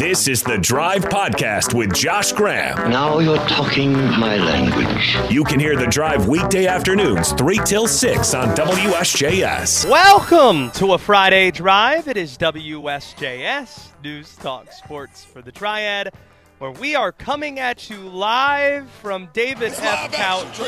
This is the Drive Podcast with Josh Graham. Now you're talking my language. You can hear the Drive weekday afternoons, 3 till 6 on WSJS. Welcome to a Friday Drive. It is WSJS News Talk Sports for the Triad, where we are coming at you live from David F. Couch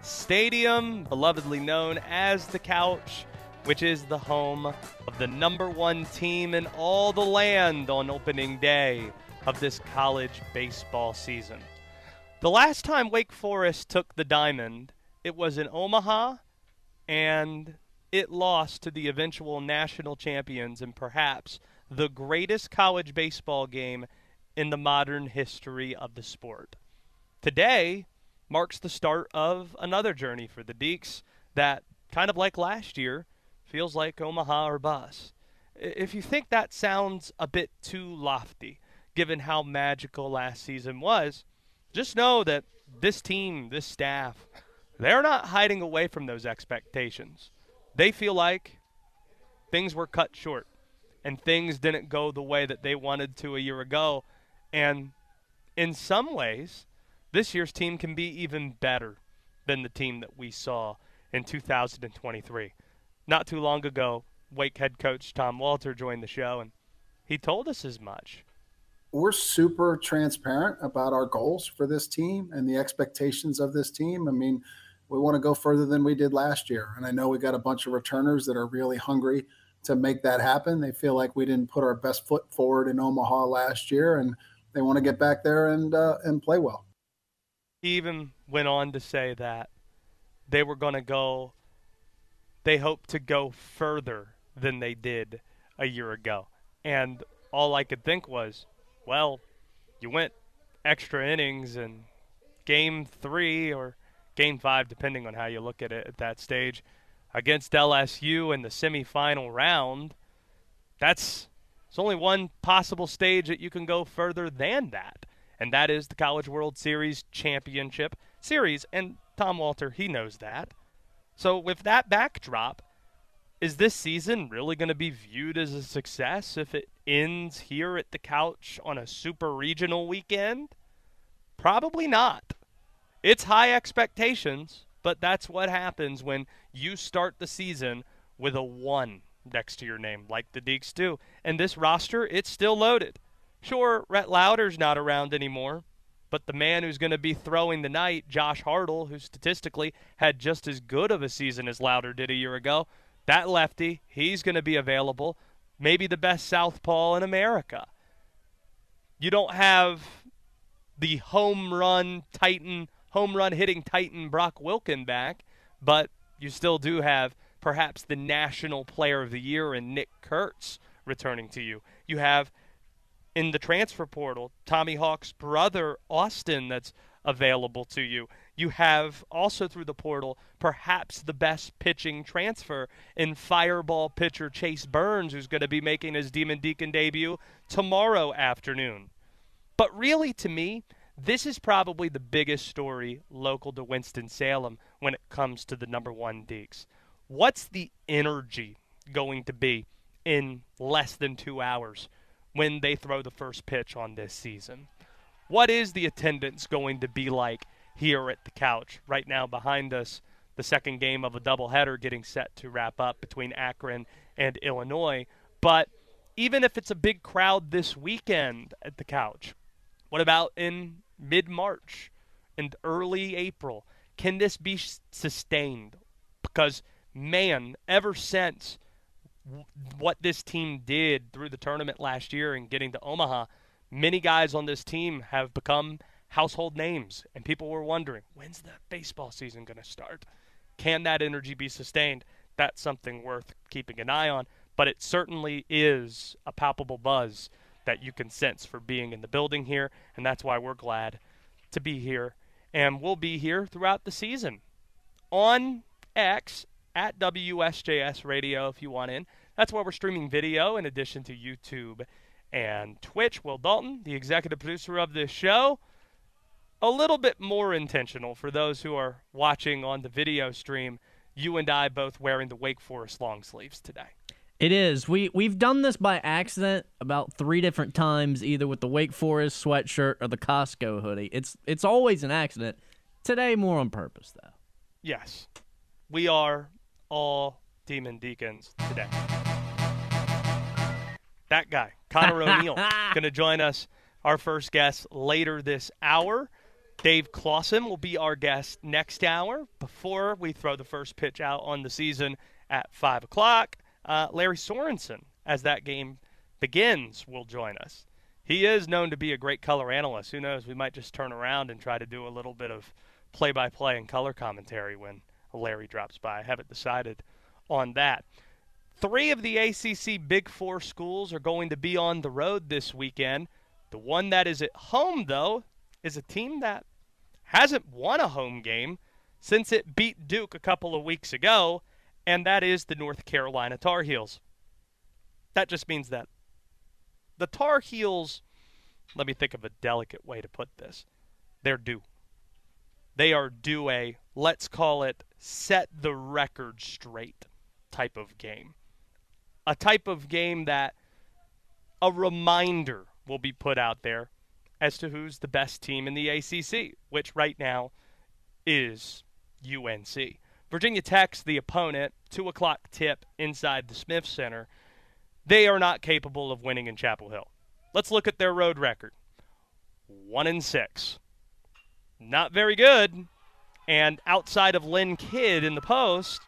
Stadium, belovedly known as the Couch which is the home of the number one team in all the land on opening day of this college baseball season. The last time Wake Forest took the diamond, it was in Omaha, and it lost to the eventual national champions and perhaps the greatest college baseball game in the modern history of the sport. Today marks the start of another journey for the Deeks that, kind of like last year, feels like Omaha or bus. If you think that sounds a bit too lofty, given how magical last season was, just know that this team, this staff, they're not hiding away from those expectations. They feel like things were cut short and things didn't go the way that they wanted to a year ago. And in some ways, this year's team can be even better than the team that we saw in 2023 not too long ago, Wake head coach Tom Walter joined the show, and he told us as much. We're super transparent about our goals for this team and the expectations of this team. I mean, we want to go further than we did last year. And I know we got a bunch of returners that are really hungry to make that happen. They feel like we didn't put our best foot forward in Omaha last year, and they want to get back there and uh, and play well. He even went on to say that they were going to go they hope to go further than they did a year ago. And all I could think was, well, you went extra innings in game three or game five, depending on how you look at it at that stage, against LSU in the semifinal round. That's it's only one possible stage that you can go further than that, and that is the College World Series championship series. And Tom Walter, he knows that. So, with that backdrop, is this season really going to be viewed as a success if it ends here at the couch on a super regional weekend? Probably not. It's high expectations, but that's what happens when you start the season with a 1 next to your name, like the Deeks do. And this roster, it's still loaded. Sure, Rhett Lowder's not around anymore, but the man who's going to be throwing the night, Josh Hartle, who statistically had just as good of a season as Lowder did a year ago, that lefty, he's going to be available. Maybe the best southpaw in America. You don't have the home run titan, home run hitting titan Brock Wilken back, but you still do have perhaps the national player of the year in Nick Kurtz returning to you. You have in the transfer portal. Tommy Hawke's brother, Austin, that's available to you. You have also through the portal perhaps the best pitching transfer in fireball pitcher Chase Burns, who's going to be making his Demon Deacon debut tomorrow afternoon. But really, to me, this is probably the biggest story local to Winston-Salem when it comes to the number one Deeks. What's the energy going to be in less than two hours when they throw the first pitch on this season. What is the attendance going to be like here at the couch? Right now, behind us, the second game of a doubleheader getting set to wrap up between Akron and Illinois. But even if it's a big crowd this weekend at the couch, what about in mid March and early April? Can this be sustained? Because, man, ever since what this team did through the tournament last year and getting to Omaha, many guys on this team have become household names. And people were wondering, when's the baseball season going to start? Can that energy be sustained? That's something worth keeping an eye on. But it certainly is a palpable buzz that you can sense for being in the building here. And that's why we're glad to be here. And we'll be here throughout the season on X at WSJS Radio if you want in. That's why we're streaming video in addition to YouTube and Twitch. Will Dalton, the executive producer of this show, a little bit more intentional for those who are watching on the video stream. You and I both wearing the Wake Forest long sleeves today. It is. We we've done this by accident about three different times, either with the Wake Forest sweatshirt or the Costco hoodie. It's it's always an accident. Today, more on purpose, though. Yes, we are all Demon Deacons today. That guy, Conor O'Neill, going to join us, our first guest later this hour. Dave Clawson will be our guest next hour before we throw the first pitch out on the season at 5 o'clock. Uh, Lary Sorensen, as that game begins, will join us. He is known to be a great color analyst. Who knows? We might just turn around and try to do a little bit of play by play and color commentary when Lary drops by. I haven't decided on that. Three of the ACC Big Four schools are going to be on the road this weekend. The one that is at home, though, is a team that hasn't won a home game since it beat Duke a couple of weeks ago, and that is the North Carolina Tar Heels. That just means that the Tar Heels, let me think of a delicate way to put this, they're due. They are due a, let's call it, set the record straight type of game. A type of game that a reminder will be put out there as to who's the best team in the ACC, which right now is UNC. Virginia Tech's the opponent, 2 o'clock tip inside the Smith Center. They are not capable of winning in Chapel Hill. Let's look at their road record 1 and 6. Not very good. And outside of Lynn Kidd in the post,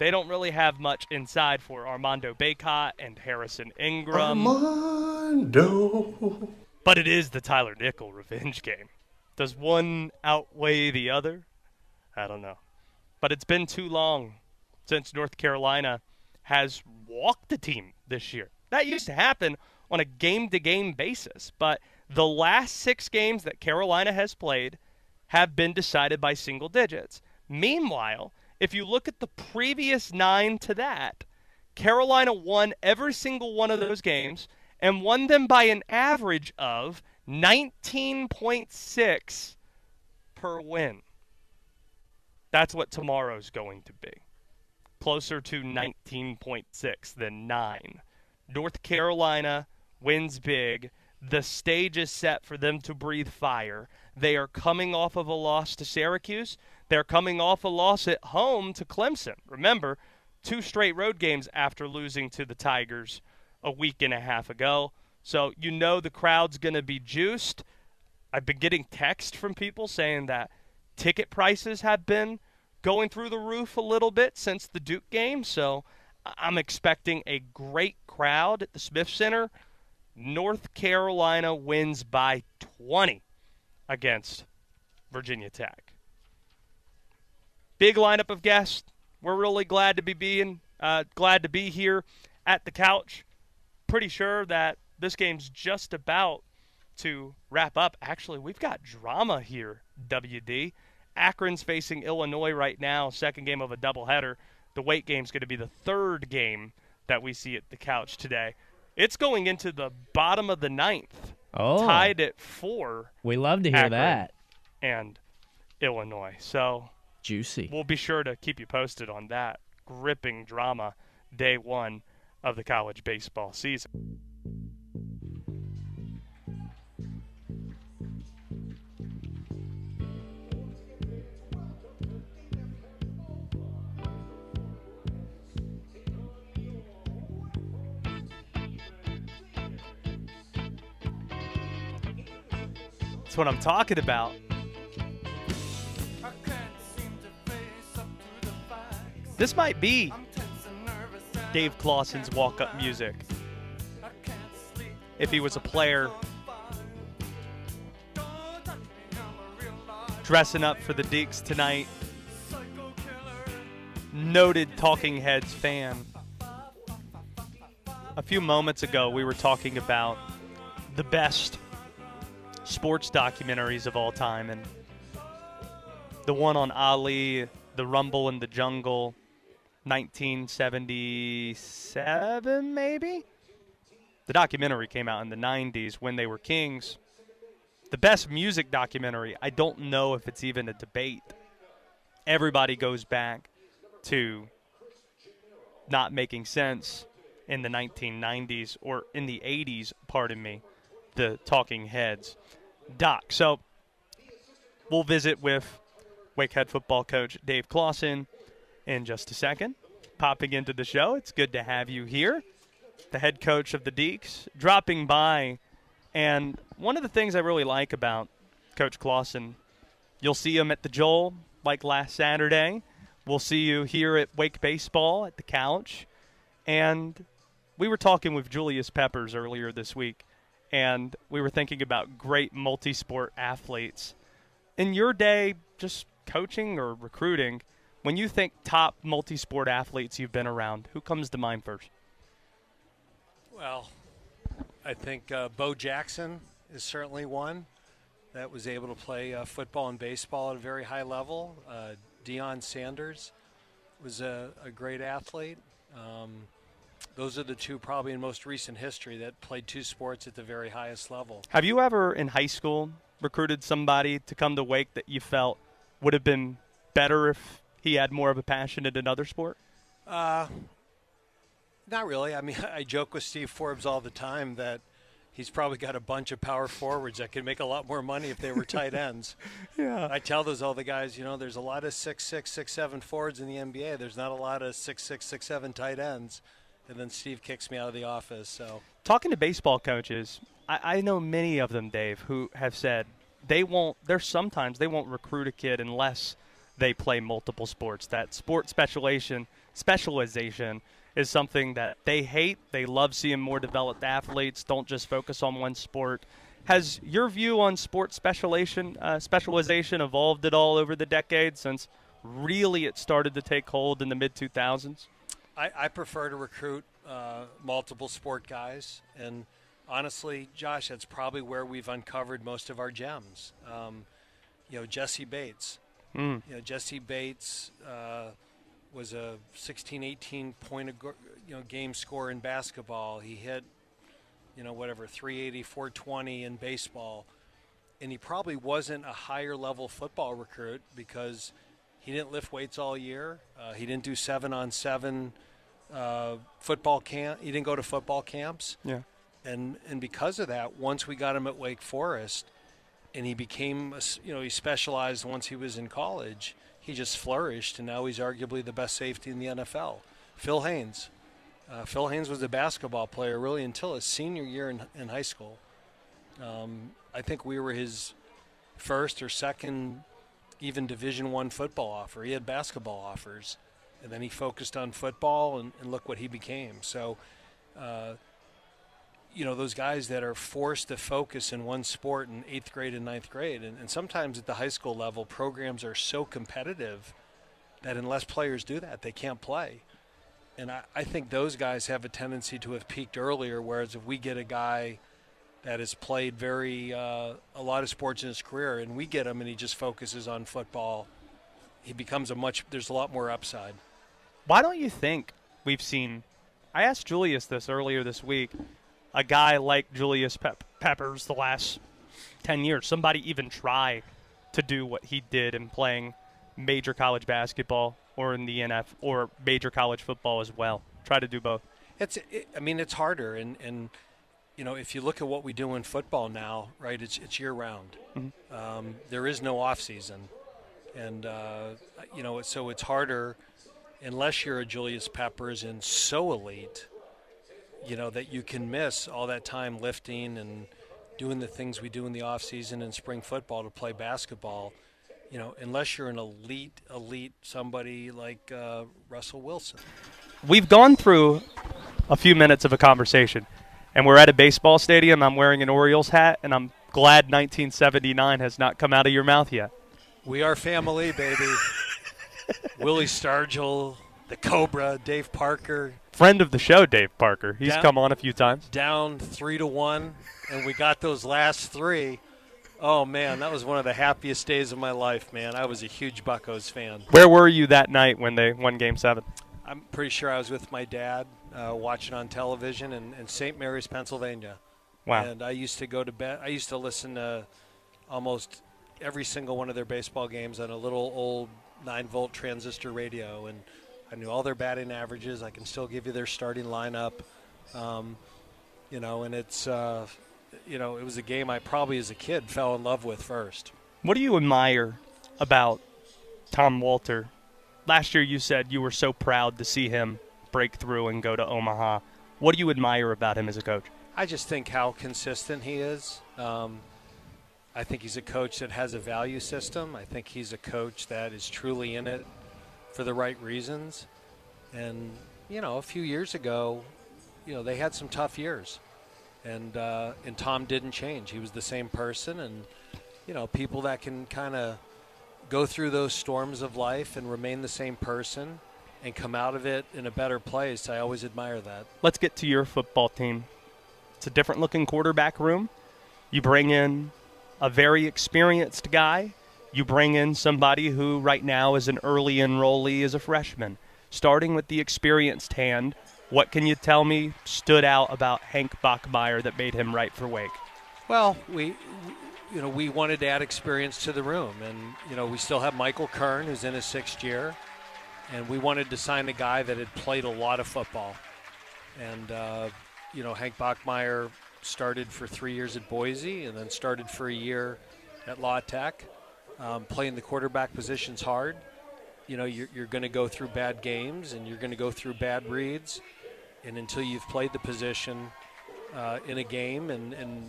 they don't really have much inside for Armando Bacot and Harrison Ingram. Armando. But it is the Tyler Nickel revenge game. Does one outweigh the other? I don't know. But it's been too long since North Carolina has walked the team this year. That used to happen on a game to game basis. But the last six games that Carolina has played have been decided by single digits. Meanwhile, if you look at the previous nine to that, Carolina won every single one of those games and won them by an average of 19.6 per win. That's what tomorrow's going to be. Closer to 19.6 than 9. North Carolina wins big. The stage is set for them to breathe fire. They are coming off of a loss to Syracuse. They're coming off a loss at home to Clemson. Remember, two straight road games after losing to the Tigers a week and a half ago. So you know the crowd's going to be juiced. I've been getting text from people saying that ticket prices have been going through the roof a little bit since the Duke game. So I'm expecting a great crowd at the Smith Center. North Carolina wins by 20 against Virginia Tech. Big lineup of guests. We're really glad to be being uh, glad to be here at the couch. Pretty sure that this game's just about to wrap up. Actually, we've got drama here, WD. Akron's facing Illinois right now, second game of a doubleheader. The weight game's going to be the third game that we see at the couch today. It's going into the bottom of the ninth, Oh, tied at four, we love to hear Akron. that. and Illinois. So Juicy. we'll be sure to keep you posted on that gripping drama day one of the college baseball season. That's what I'm talking about. This might be Dave Clawson's walk up music. If he was a player dressing up for the Deeks tonight, noted Talking Heads fan. A few moments ago, we were talking about the best sports documentaries of all time, and the one on Ali, The Rumble in the Jungle, 1977, maybe? The documentary came out in the 90s when they were kings. The best music documentary, I don't know if it's even a debate. Everybody goes back to not making sense in the 1990s or in the 80s, pardon me, the Talking Heads. Doc, so we'll visit with Wake head football coach Dave Clawson in just a second. Popping into the show, it's good to have you here. The head coach of the Deeks dropping by. And one of the things I really like about Coach Clawson, you'll see him at the Joel like last Saturday. We'll see you here at Wake Baseball at the couch. And we were talking with Julius Peppers earlier this week, and we were thinking about great multi sport athletes. In your day, just coaching or recruiting, when you think top multi sport athletes you've been around, who comes to mind first? Well, I think uh, Bo Jackson is certainly one that was able to play uh, football and baseball at a very high level. Uh, Deion Sanders was a, a great athlete. Um, those are the two probably in most recent history that played two sports at the very highest level. Have you ever in high school recruited somebody to come to Wake that you felt would have been better if he had more of a passion in another sport? Uh, not really. I mean, I joke with Steve Forbes all the time that he's probably got a bunch of power forwards that could make a lot more money if they were tight ends. yeah. I tell those all the guys, you know, there's a lot of six six six seven forwards in the NBA. There's not a lot of six six six seven tight ends. And then Steve kicks me out of the office. So talking to baseball coaches, I, I know many of them, Dave, who have said they won't. There's sometimes they won't recruit a kid unless they play multiple sports. That sport specialization specialization is something that they hate. They love seeing more developed athletes. Don't just focus on one sport. Has your view on sport specialization uh, specialization evolved at all over the decades since really it started to take hold in the mid 2000s? I, I, prefer to recruit uh, multiple sport guys, and honestly, Josh, that's probably where we've uncovered most of our gems. Um, you know, Jessie Bates. Mm. You know, Jessie Bates. Uh, was a 16, 18 point a, you know game score in basketball. He hit, you know, whatever 380, 420 in baseball, and he probably wasn't a higher level football recruit because he didn't lift weights all year. Uh, he didn't do seven on seven uh, football camp. He didn't go to football camps. Yeah. And and because of that, once we got him at Wake Forest, and he became, a, you know, he specialized once he was in college he just flourished, and now he's arguably the best safety in the NFL. Phil Haynes. Uh, Phil Haynes was a basketball player really until his senior year in, in high school. Um, I think we were his first or second even Division One football offer. He had basketball offers, and then he focused on football, and, and look what he became. So, uh, you know those guys that are forced to focus in one sport in eighth grade and ninth grade and, and, sometimes at the high school level programs are so competitive that unless players do that they can't play and I, I think those guys have a tendency to have peaked earlier whereas if we get a guy that has played very uh, a lot of sports in his career and we get him and he just focuses on football he becomes a much there's a lot more upside why don't you think we've seen i asked julius this earlier this week a guy like Julius Pep- Peppers the last 10 years. Somebody even try to do what he did in playing major college basketball or in the NF or major college football as well. Try to do both. It's it, I mean it's harder and and you know if you look at what we do in football now, right? It's it's year round. Mm-hmm. Um, there is no off season, and uh, you know so it's harder unless you're a Julius Peppers and so elite you know that you can miss all that time lifting and doing the things we do in the off season and spring football to play basketball. You know, unless you're an elite, elite somebody like uh, Russell Wilson. We've gone through a few minutes of a conversation, and we're at a baseball stadium. I'm wearing an Orioles hat, and I'm glad 1979 has not come out of your mouth yet. We are family, baby. Willie Stargell, the Cobra, Dave Parker, friend of the show, Dave Parker. He's down, come on a few times. Down three to one, and we got those last three. Oh man, that was one of the happiest days of my life, man. I was a huge Buccos fan. Where were you that night when they won Game Seven? I'm pretty sure I was with my dad uh, watching on television in, in St. Mary's, Pennsylvania. Wow. And I used to go to bed. I used to listen to almost every single one of their baseball games on a little old nine volt transistor radio, and I knew all their batting averages. I can still give you their starting lineup. Um, you know, and it's uh, you know it was a game I probably as a kid fell in love with first. What do you admire about Tom Walter? Last year you said you were so proud to see him break through and go to Omaha. What do you admire about him as a coach? I just think how consistent he is. Um, I think he's a coach that has a value system. I think he's a coach that is truly in it for the right reasons. And, you know, a few years ago, you know, they had some tough years. And, uh, and Tom didn't change. He was the same person. And, you know, people that can kind of go through those storms of life and remain the same person and come out of it in a better place, I always admire that. Let's get to your football team. It's a different looking quarterback room. You bring in a very experienced guy. You bring in somebody who right now is an early enrollee as a freshman. Starting with the experienced hand, what can you tell me stood out about Hank Bachmeier that made him right for Wake? Well, we, you know, we wanted to add experience to the room, and you know, we still have Michael Kern, who's in his sixth year, and we wanted to sign a guy that had played a lot of football, and uh, you know, Hank Bachmeier started for three years at Boise, and then started for a year at Law Tech, um, playing the quarterback positions hard. You know, you're, you're going to go through bad games, and you're going to go through bad reads, and until you've played the position uh, in a game and, and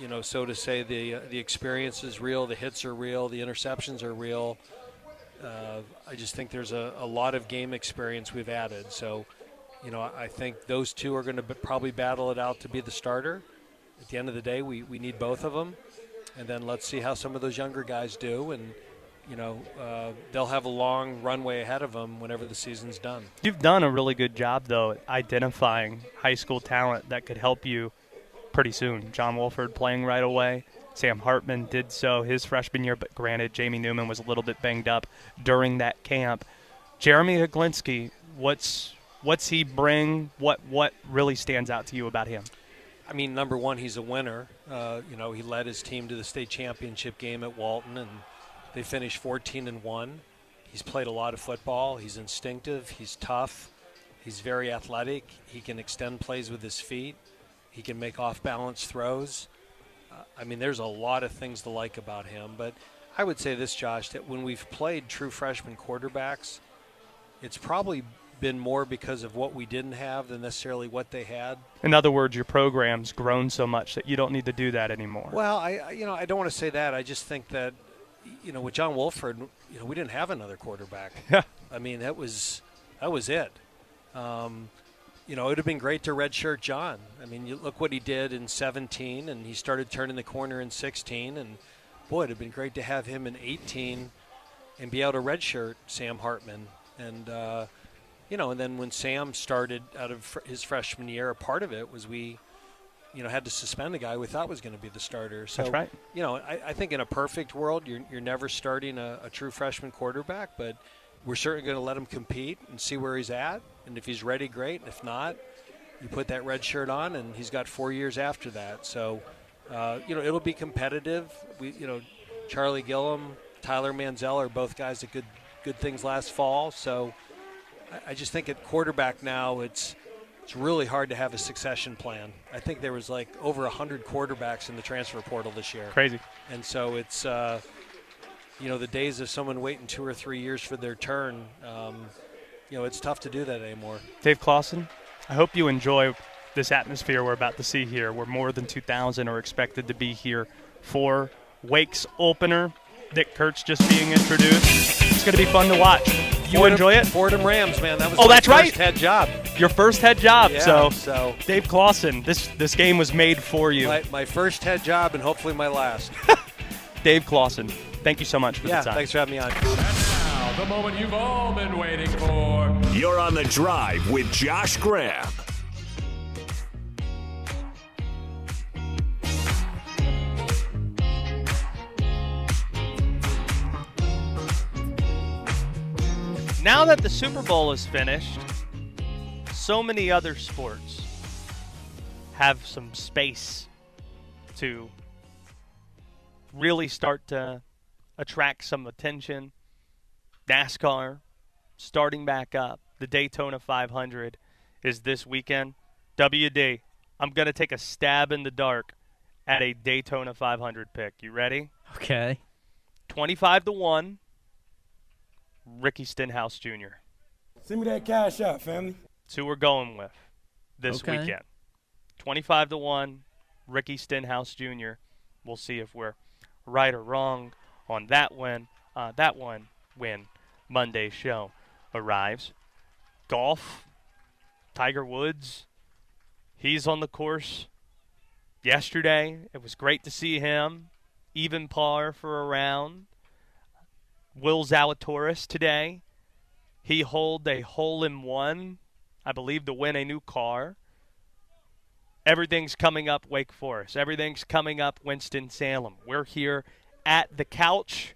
you know, so to say, the uh, the experience is real, the hits are real, the interceptions are real. Uh, I just think there's a, a lot of game experience we've added. So, you know, I think those two are going to probably battle it out to be the starter. At the end of the day, we, we need both of them. And then let's see how some of those younger guys do. And, you know, uh, they'll have a long runway ahead of them whenever the season's done. You've done a really good job, though, identifying high school talent that could help you pretty soon. John Wolford playing right away. Sam Hartman did so his freshman year, but granted, Jamie Newman was a little bit banged up during that camp. Jeremy Hecklinski, what's what's he bring? What what really stands out to you about him? I mean, number one, he's a winner. Uh, you know, he led his team to the state championship game at Walton, and they finished 14 and one. He's played a lot of football. He's instinctive. He's tough. He's very athletic. He can extend plays with his feet. He can make off balance throws. Uh, I mean, there's a lot of things to like about him. But I would say this, Josh, that when we've played true freshman quarterbacks, it's probably been more because of what we didn't have than necessarily what they had. In other words, your program's grown so much that you don't need to do that anymore. Well, I you know I don't want to say that. I just think that you know with John Wolford, you know we didn't have another quarterback. Yeah. I mean that was that was it. Um, you know, it would have been great to redshirt John. I mean, you look what he did in 17, and he started turning the corner in 16, and boy, it would have been great to have him in 18 and be able to redshirt Sam Hartman. And, uh, you know, and then when Sam started out of his freshman year, a part of it was we, you know, had to suspend a guy we thought was going to be the starter. So, right. you know, I, I think in a perfect world, you're, you're never starting a, a true freshman quarterback, but we're certainly going to let him compete and see where he's at and if he's ready, great. If not, you put that red shirt on, and he's got four years after that. So, uh, you know, it'll be competitive. We, you know, Charlie Gillum, Tyler Mizzell are both guys that good good things last fall. So, I, I just think at quarterback now, it's it's really hard to have a succession plan. I think there was like over hundred quarterbacks in the transfer portal this year. Crazy. And so it's. Uh, you know the days of someone waiting two or three years for their turn um, you know, it's tough to do that anymore. Dave Clawson, I hope you enjoy this atmosphere we're about to see here, where more than 2,000 are expected to be here for Wake's opener. Nick Kurtz just being introduced. It's going to be fun to watch. You Fordham, enjoy it? Fordham Rams, man. That was oh, that's first right. head job. Your first head job. Yeah, so, so Dave Clawson, this this game was made for you. My, my first head job and hopefully my last. Dave Clawson, thank you so much for yeah, the time. thanks for having me on. And now, the moment you've all been waiting for. You're on the drive with Josh Graham. Now that the Super Bowl is finished, so many other sports have some space to really start to attract some attention. NASCAR, starting back up. The Daytona 500 is this weekend. WD, I'm going to take a stab in the dark at a Daytona 500 pick. You ready? Okay. 25 to 1. Ricky Stenhouse Jr. Send me that cash out, family. That's who we're going with this Okay. weekend. 25 to 1. Ricky Stenhouse Jr. We'll see if we're right or wrong on that win. Uh, that one when Monday's show arrives. Golf. Tiger Woods. He's on the course yesterday. It was great to see him. Even par for a round. Will Zalatoris today. He holed a hole in one, I believe, to win a new car. Everything's coming up Wake Forest. Everything's coming up Winston Salem. We're here at the couch,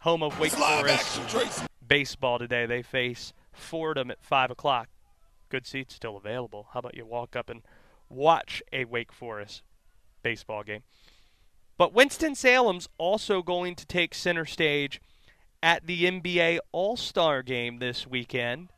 home of Wake Forest baseball today. They face Fordham at five o'clock. Good seats still available. How about you walk up and watch a Wake Forest baseball game? But Winston Salem's also going to take center stage at the NBA All Star game this weekend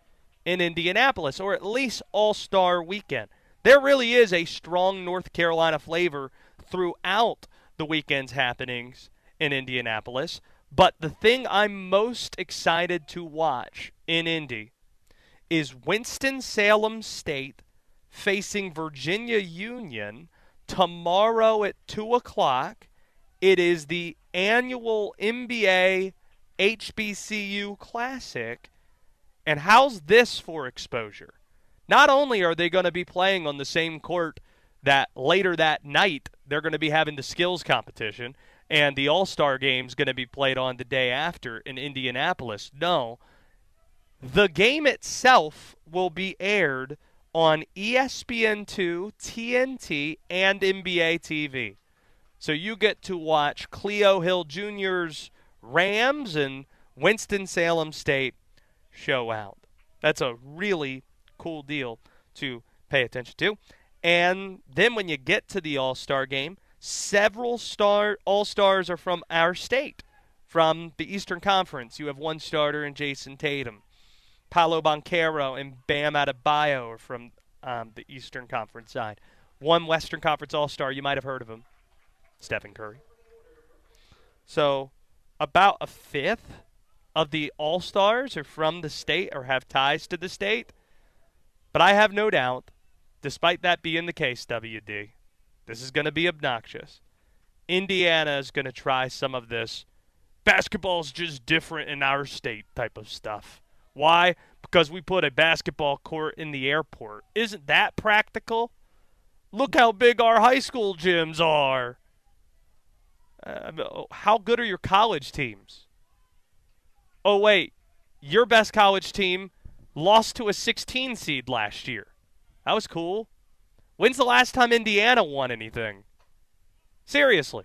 in Indianapolis, or at least All Star weekend. There really is a strong North Carolina flavor throughout the weekend's happenings in Indianapolis. But the thing I'm most excited to watch in Indy is Winston-Salem State facing Virginia Union tomorrow at 2 o'clock. It is the annual NBA HBCU Classic. And how's this for exposure? Not only are they going to be playing on the same court that later that night they're going to be having the skills competition and the All-Star game is going to be played on the day after in Indianapolis. No. The game itself will be aired on E ESPN2, TNT, and NBA TV. So you get to watch Cleo Hill Jr.'s Rams and Winston-Salem State show out. That's a really cool deal to pay attention to. And then when you get to the All Star game, several star All Stars are from our state. From the Eastern Conference, you have one starter in Jayson Tatum. Paolo Banchero and Bam Adebayo are from um, the Eastern Conference side. One Western Conference All Star, you might have heard of him, Stephen Curry. So, about a fifth of the All Stars are from the state or have ties to the state. But I have no doubt, despite that being the case, WD, this is going to be obnoxious. Indiana is going to try some of this basketball's just different in our state type of stuff. Why? Because we put a basketball court in the airport. Isn't that practical? Look how big our high school gyms are. Uh, how good are your college teams? Oh, wait. Your best college team lost to a 16 seed last year. That was cool. When's the last time Indiana won anything? Seriously.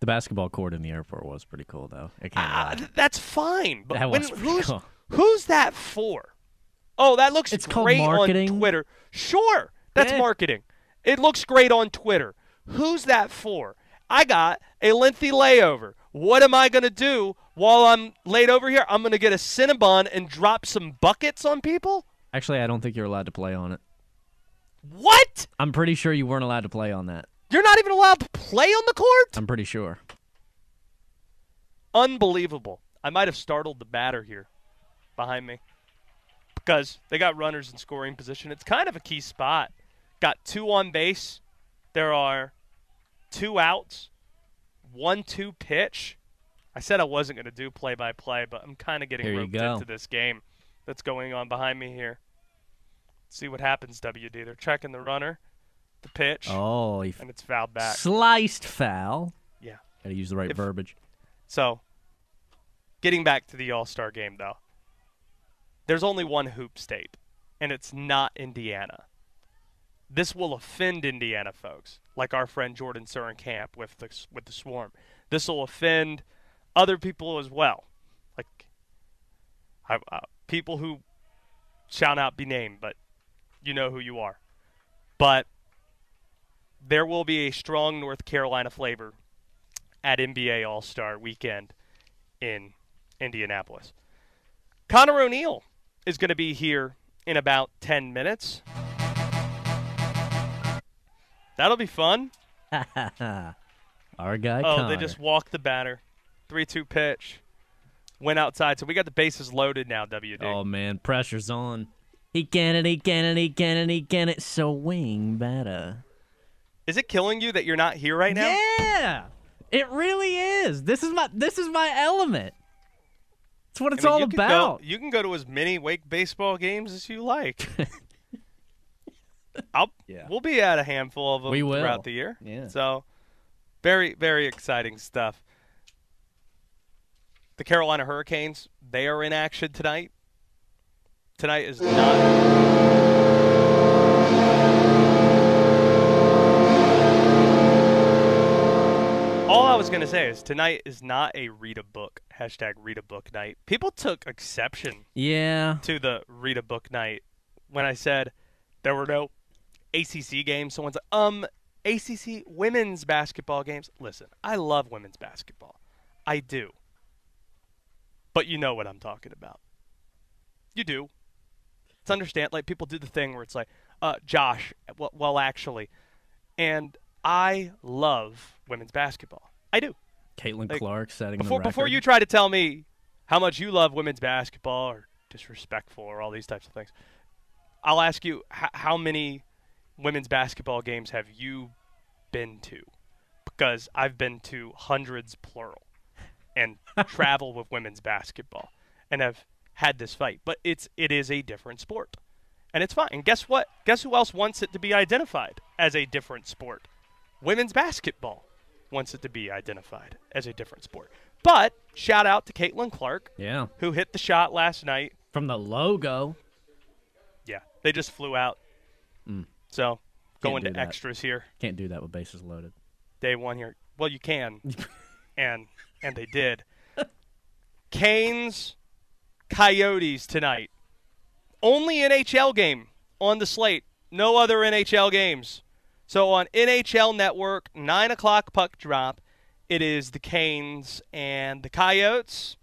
The basketball court in the airport was pretty cool, though. Uh, that's fine. But That when, was who's, cool. who's that for? Oh, that looks It's great on marketing. Twitter. Sure, that's Yeah. marketing. It looks great on Twitter. Who's that for? I got a lengthy layover. What am I going to do while I'm laid over here? I'm going to get a Cinnabon and drop some buckets on people? Actually, I don't think you're allowed to play on it. What? I'm pretty sure you weren't allowed to play on that. You're not even allowed to play on the court? I'm pretty sure. Unbelievable. I might have startled the batter here behind me because they got runners in scoring position. It's kind of a key spot. Got two on base. There are two outs, one two pitch. I said I wasn't going to do play by play, but I'm kind of getting Here roped into this game that's going on behind me here. see what happens, WD. They're checking the runner, the pitch, Oh, and it's fouled back. sliced foul. Yeah. Got to use the right If- verbiage. So, getting back to the All Star game, though, there's only one hoop state, and it's not Indiana. This will offend Indiana folks, like our friend Jordan Surenkamp with the with the Swarm. This will offend other people as well, like I, uh, people who shall not be named, but you know who you are. But there will be a strong North Carolina flavor at NBA All Star Weekend in Indianapolis. Conor O'Neill is going to be here in about 10 minutes. That'll be fun. Our guy. Oh, Conor. they just walked the batter. 3 2 pitch. Went outside. So we got the bases loaded now, WD. Oh man, pressure's on. He can it, he can it, he can it, he can it. So swing better. Is it killing you that you're not here right now? Yeah, it really is. This is my this is my element. It's what it's I mean, all you can go- about. you can go to as many Wake baseball games as you like. I'll, Yeah. We'll be at a handful of them We will. throughout the year. Yeah. So, very, very exciting stuff. The Carolina Hurricanes, they are in action tonight. Tonight is not. All I was going to say is tonight is not a read a book, hashtag read a book night. People took exception Yeah, to the read a book night when I said there were no ACC games. Someone's like, um, ACC women's basketball games. Listen, I love women's basketball. I do. But you know what I'm talking about. You do. It's understand like people do the thing where it's like, uh, Josh, well, well actually, and I love women's basketball. I do. Caitlin Like, Clark setting Before the record. before you try to tell me how much you love women's basketball or disrespectful or all these types of things, I'll ask you h- how many women's basketball games have you been to? Because I've been to hundreds plural and travel with women's basketball and have had this fight. But it's it is a different sport. And it's fine. And guess what? Guess who else wants it to be identified as a different sport? Women's basketball wants it to be identified as a different sport. But shout out to Caitlin Clark, yeah, who hit the shot last night. from the logo. Yeah, they just flew out. Mm. So going to extras here, Can't do that with bases loaded. day one here. Well, you can, and and they did. Canes, Coyotes tonight. Only NHL game on the slate. No other NHL games. So on NHL Network, nine o'clock puck drop. It is the Canes and the Coyotes.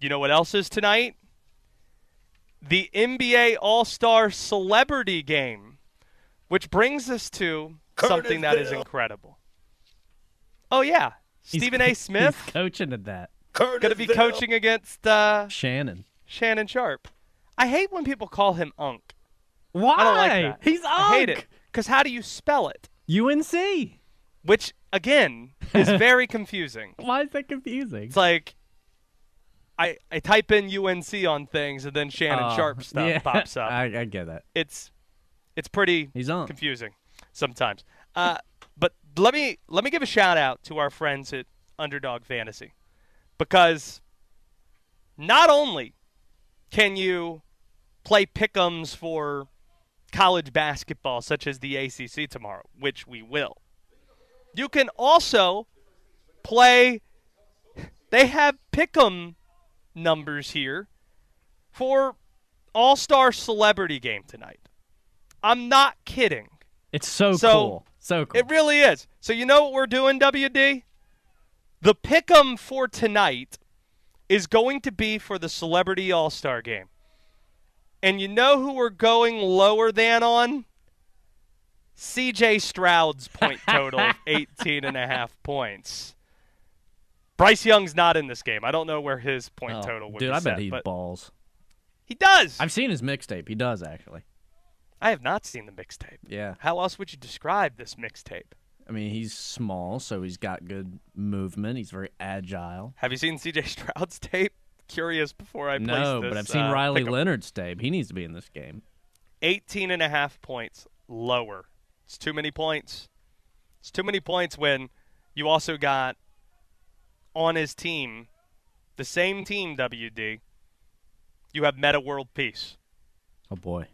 You know what else is tonight? The NBA All Star Celebrity Game, which brings us to something that is Curtisville. incredible. Oh yeah, He's Stephen A. Smith He's coaching at that. going to be coaching against uh, Shannon. Shannon Sharpe. I hate when people call him Unk. Why? I don't like that. He's I hate it because how do you spell it? UNC. Which again is very confusing. Why is that confusing? It's like I I type in UNC on things and then Shannon Oh, Sharpe stuff yeah, pops up. I, I get that. it's it's pretty He's on. confusing sometimes. Uh, but let me let me give a shout out to our friends at Underdog Fantasy because not only can you play pickums for college basketball such as the ACC tomorrow, which we will. You can also play they have pick'em numbers here for All-Star Celebrity Game tonight. I'm not kidding. It's so, So, cool. So cool. It really is. So you know what we're doing, WD? The pick'em for tonight is going to be for the Celebrity All Star Game. And you know who we're going lower than on? CJ Stroud's point total of 18 and a half points. Bryce Young's not in this game. I don't know where his point Oh, total would dude, be I bet set, he balls. he does. I've seen his mixtape. He does actually. I have not seen the mixtape. Yeah. How else would you describe this mixtape? I mean, he's small, so he's got good movement. He's very agile. Have you seen CJ Stroud's tape? Curious before I No, this. but I've seen uh, Riley. Leonard's tape. He needs to be in this game. 18 and a half points lower. It's too many points. It's too many points when you also got on his team, the same team, WD, you have Meta World Peace. Oh boy.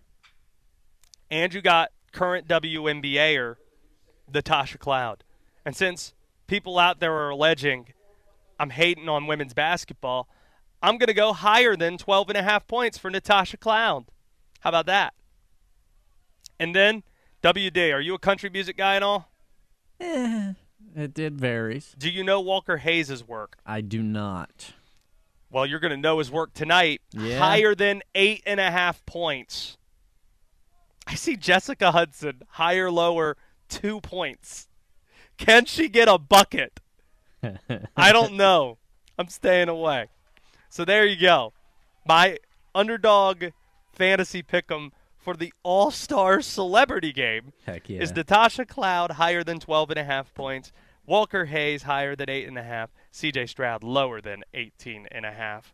And you got current WNBAer, Natasha Cloud. And since people out there are alleging I'm hating on women's basketball, I'm going to go higher than 12 and a half points for Natasha Cloud. How about that? And then, WD, are you a country music guy and all? Eh, it, did varies. Do you know Walker Hayes' work? I do not. Well, you're going to know his work tonight. Yeah. Higher than eight and a half points. I see Jessica Hudson higher, lower, two points. Can she get a bucket? I don't know. I'm staying away. So there you go. My underdog fantasy pick'em for the All Star Celebrity Game yeah. is Natasha Cloud higher than 12 and a half points, Walker Hayes higher than eight and a half, C.J. Stroud lower than 18 and a half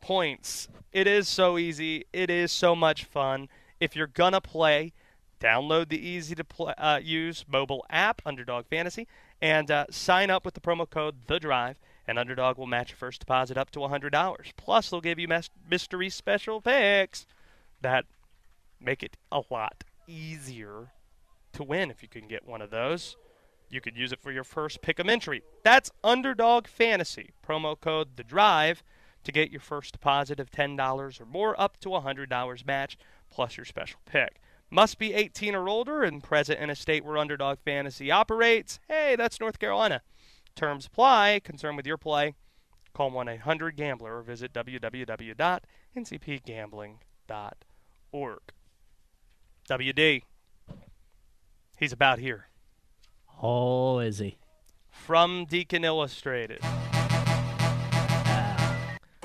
points. It is so easy. It is so much fun. If you're gonna play, download the easy to play, uh, use mobile app Underdog Fantasy and uh, sign up with the promo code The Drive. And Underdog will match your first deposit up to $100. Plus, they'll give you mes- mystery special picks that make it a lot easier to win if you can get one of those. You could use it for your first pick'em entry. That's Underdog Fantasy. Promo code The Drive to get your first deposit of $10 or more up to $100 match plus your special pick. Must be 18 or older and present in a state where Underdog Fantasy operates. Hey, that's North Carolina. Terms apply. Concern with your play? Call 1 800 Gambler or visit www.ncpgambling.org. WD. He's about here. Oh, is he? From Deacon Illustrated.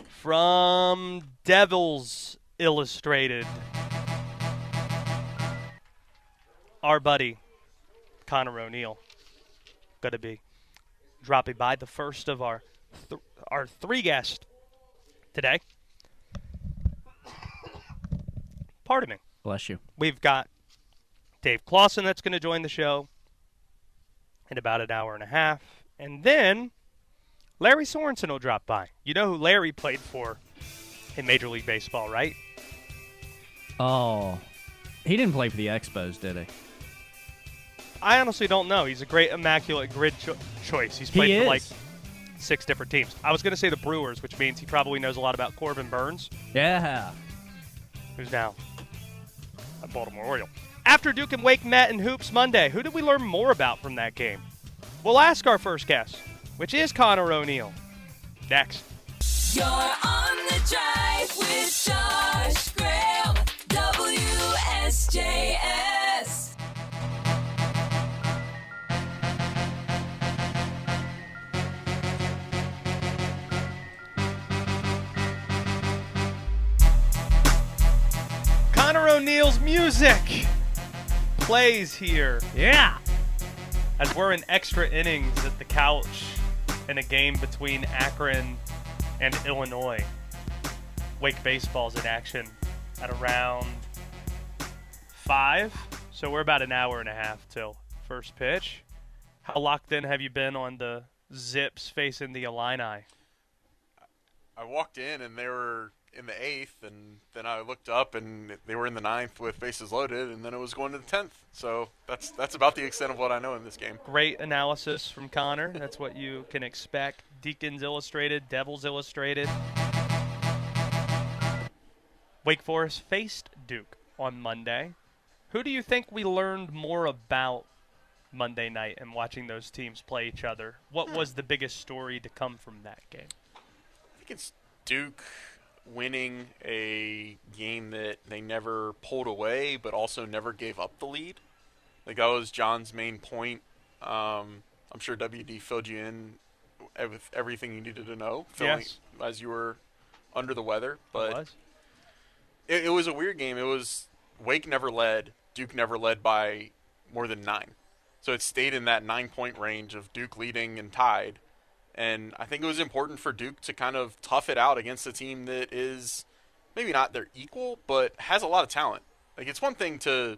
From Devils Illustrated. Our buddy, Conor O'Neill. Gonna be dropping by the first of our th- our three guests today. Pardon me. Bless you. We've got Dave Clawson that's going to join the show in about an hour and a half. And then Lary Sorensen will drop by. You know who Lary played for in Major League Baseball, right? Oh, he didn't play for the Expos, did he? I honestly don't know. He's a great immaculate grid cho- choice. He's played He for like six different teams. I was going to say the Brewers, which means he probably knows a lot about Corbin Burnes, Yeah. who's now a Baltimore Oriole. After Duke and Wake met in Hoops Monday, who did we learn more about from that game? We'll ask our first guest, which is Conor O'Neill. Next. You're on the drive with Josh Graham, WSJS. Conor O'Neill's music plays here Yeah. as we're in extra innings at the couch in a game between Akron and Illinois. Wake baseball's in action at around five, so we're about an hour and a half till first pitch. How locked in have you been on the Zips facing the Illini? I walked in and they were in the eighth, and then I looked up and they were in the ninth with bases loaded, and then it was going to the tenth. So that's that's about the extent of what I know in this game. Great analysis from Conor. That's what you can expect. Deacons Illustrated, Devils Illustrated. Wake Forest faced Duke on Monday. Who do you think we learned more about Monday night and watching those teams play each other? What hmm. was the biggest story to come from that game? I think it's Duke winning a game that they never pulled away, but also never gave up the lead. Like that was John's main point. Um, I'm sure WD filled you in with everything you needed to know, Yes. as you were under the weather. But was? it, it was a weird game. It was Wake never led, Duke never led by more than nine, so it stayed in that nine point range of Duke leading and tied. And I think it was important for Duke to kind of tough it out against a team that is maybe not their equal, but has a lot of talent. Like it's one thing to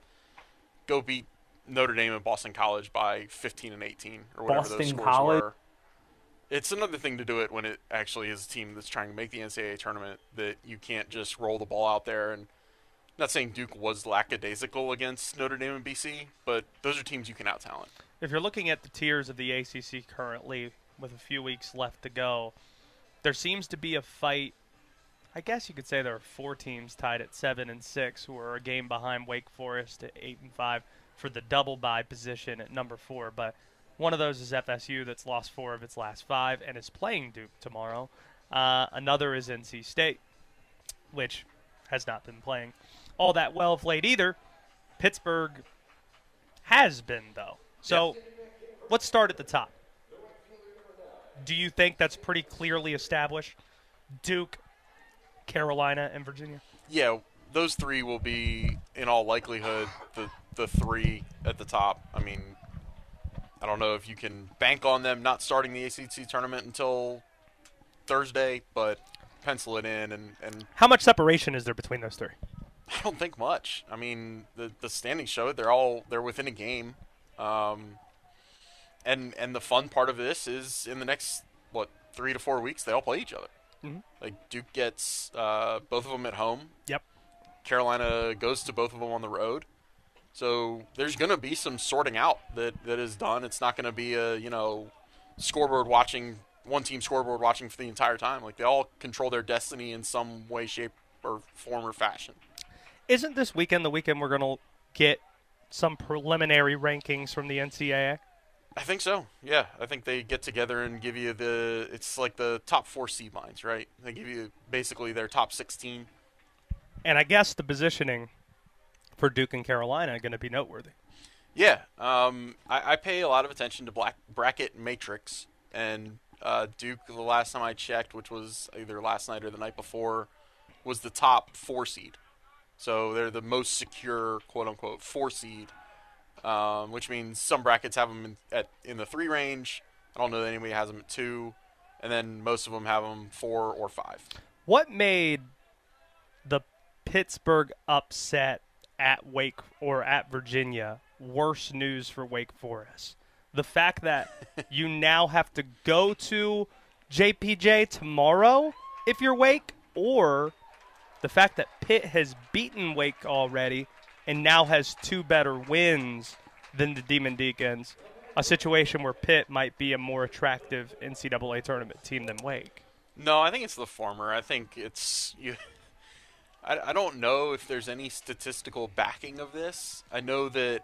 go beat Notre Dame and Boston College by 15 and 18 or whatever those scores College? were. It's another thing to do it when it actually is a team that's trying to make the NCAA tournament that you can't just roll the ball out there and not saying Duke was lackadaisical against Notre Dame and BC, but those are teams you can out talent. If you're looking at the tiers of the ACC currently, with a few weeks left to go, there seems to be a fight. I guess you could say there are four teams tied at seven and six who are a game behind Wake Forest at eight and five for the double bye position at number four. But one of those is FSU that's lost four of its last five and is playing Duke tomorrow. Uh, another is NC State, which has not been playing all that well of late either. Pittsburgh has been though. So let's start at the top. Do you think that's pretty clearly established? Duke, Carolina, and Virginia. Yeah, those three will be, in all likelihood, the the three at the top. I mean, I don't know if you can bank on them not starting the ACC tournament until Thursday, but pencil it in and, and How much separation is there between those three? I don't think much. I mean, the the standings show it. They're all they're within a game, um, and and the fun part of this is in the next what three to four weeks they all play each other. Mhm. Like Duke gets uh, both of them at home. Yep. Carolina goes to both of them on the road. So there's going to be some sorting out that, that is done. It's not going to be a you know scoreboard watching one team scoreboard watching for the entire time. Like they all control their destiny in some way, shape, or form or fashion. Isn't this weekend the weekend we're going to get some preliminary rankings from the NCAA? I think so. Yeah, I think they get together and give you the. It's like the top four seed lines, right? They give you basically their top sixteen. And I guess the positioning for Duke and Carolina are going to be noteworthy. Yeah, um, I, I pay a lot of attention to black bracket matrix, and uh, Duke. The last time I checked, which was either last night or the night before, was the top four seed. So they're the most secure, quote unquote, four seed, um, which means some brackets have them in, at in the three range. I don't know that anybody has them at two, and then most of them have them four or five. What made the Pittsburgh upset at Wake or at Virginia worse news for Wake Forest? The fact that you now have to go to JPJ tomorrow if you're Wake, or the fact that Pitt has beaten Wake already and now has two better wins than the Demon Deacons, a situation where Pitt might be a more attractive NCAA tournament team than Wake. No, I think it's the former. I think it's you. I, I don't know if there's any statistical backing of this. I know that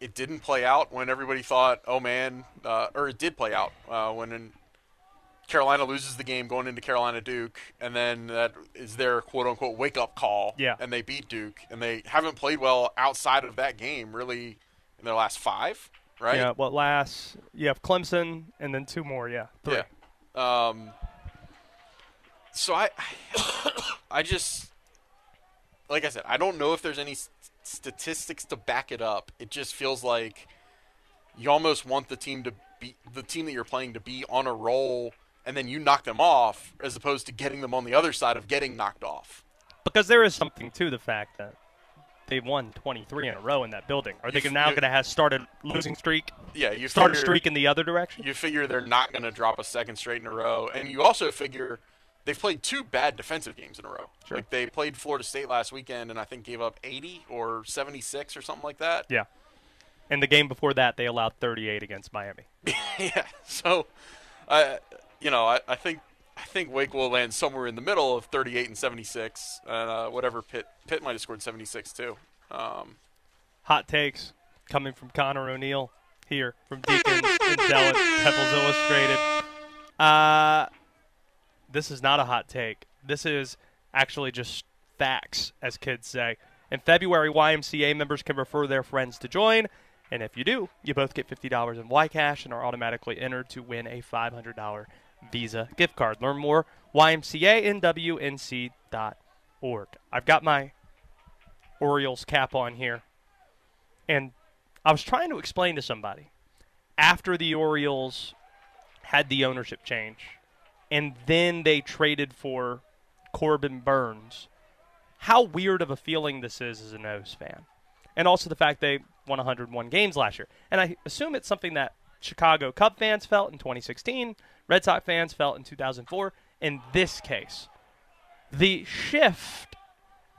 it didn't play out when everybody thought, "Oh man," uh, or it did play out uh, when Carolina loses the game going into Carolina Duke, and then that is their quote unquote wake up call. Yeah. And they beat Duke, and they haven't played well outside of that game really in their last five, right? Yeah, what last? You have Clemson and then two more. Yeah, three. Yeah. Um. So I, I just, like I said, I don't know if there's any statistics to back it up. It just feels like you almost want the team to be the team that you're playing to be on a roll, and then you knock them off, as opposed to getting them on the other side of getting knocked off. Because there is something to the fact that they've won 23 in a row in that building. Are they You f- now going to have started losing streak? Yeah, you start a streak in the other direction. You figure they're not going to drop a second straight in a row, and you also figure they've played two bad defensive games in a row. Sure. Like they played Florida State last weekend, and I think gave up 80 or 76 or something like that. Yeah. And the game before that, they allowed 38 against Miami. yeah. So, I, you know, I, I think I think Wake will land somewhere in the middle of 38 and 76, and uh, whatever Pitt Pitt might have scored 76 too. Um, Hot takes coming from Conor O'Neill here from Deacons and Dallas Devils Illustrated. Uh, this is not a hot take. This is actually just facts, as kids say. In February, YMCA members can refer their friends to join, and if you do, you both get $50 in YCash and are automatically entered to win a $500 Visa gift card. Learn more, ymcanwnc.org. I've got my Orioles cap on here. And I was trying to explain to somebody after the Orioles had the ownership change and then they traded for Corbin Burnes, how weird of a feeling this is as an O's fan. And also the fact they won 101 games last year. And I assume it's something that Chicago Cub fans felt in 2016, Red Sox fans felt in 2004. In this case, the shift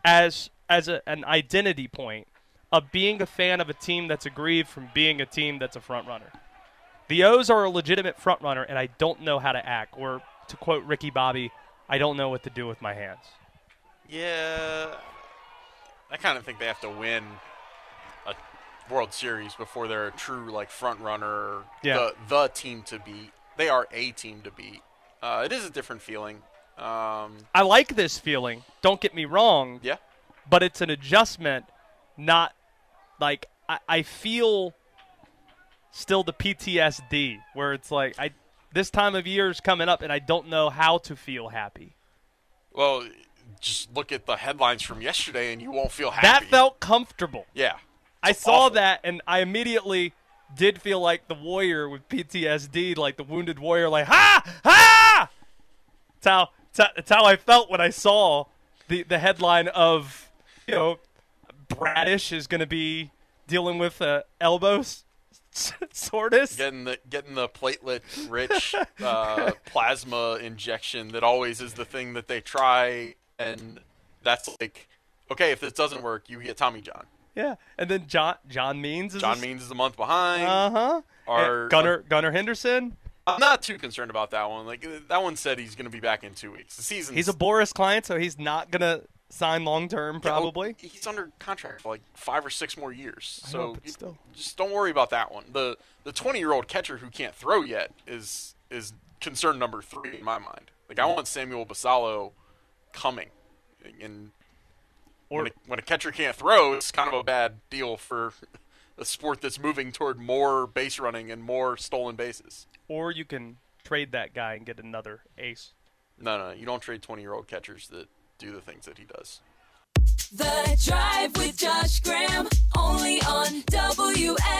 as as a, an identity point of being a fan of a team that's aggrieved from being a team that's a front runner. The O's are a legitimate front runner, and I don't know how to act. Or to quote Ricky Bobby, I don't know what to do with my hands. yeah, I kind of think they have to win a World Series before they're a true like front runner, Yeah. the the team to beat. They are a team to beat. Uh, it is a different feeling. Um, I like this feeling. Don't get me wrong. Yeah. But it's an adjustment, not like I, I feel still the PTSD where it's like I this time of year is coming up and I don't know how to feel happy. well, just look at the headlines from yesterday, and you won't feel happy. That felt comfortable. Yeah. I saw awful. that and I immediately did feel like the warrior with PTSD, like the wounded warrior, like ha ha. That's how that's how- I felt when I saw the the headline of you know Bradish is going to be dealing with uh, elbow s- s- Getting the getting the platelet rich uh, plasma injection that always is the thing that they try, and that's like, okay, if this doesn't work, you get Tommy John. Yeah, and then John John Means is John Means is a month behind. Uh huh. Our Gunnar Gunnar Henderson. I'm not too concerned about that one. Like that one said he's going to be back in two weeks. The season. He's a Boras client, so he's not gonna sign long term probably. he's under contract for like five or six more years. I So know, but you- still. just don't worry about that one. The the 20 year old catcher who can't throw yet is is concern number three in my mind. Like I want Samuel Basallo coming, and when, a, when a catcher can't throw, it's kind of a bad deal for a sport that's moving toward more base running and more stolen bases. Or you can trade that guy and get another ace. No, no, you don't trade 20 year old catchers that do the things that he does. The Drive with Josh Graham, only on WSJS.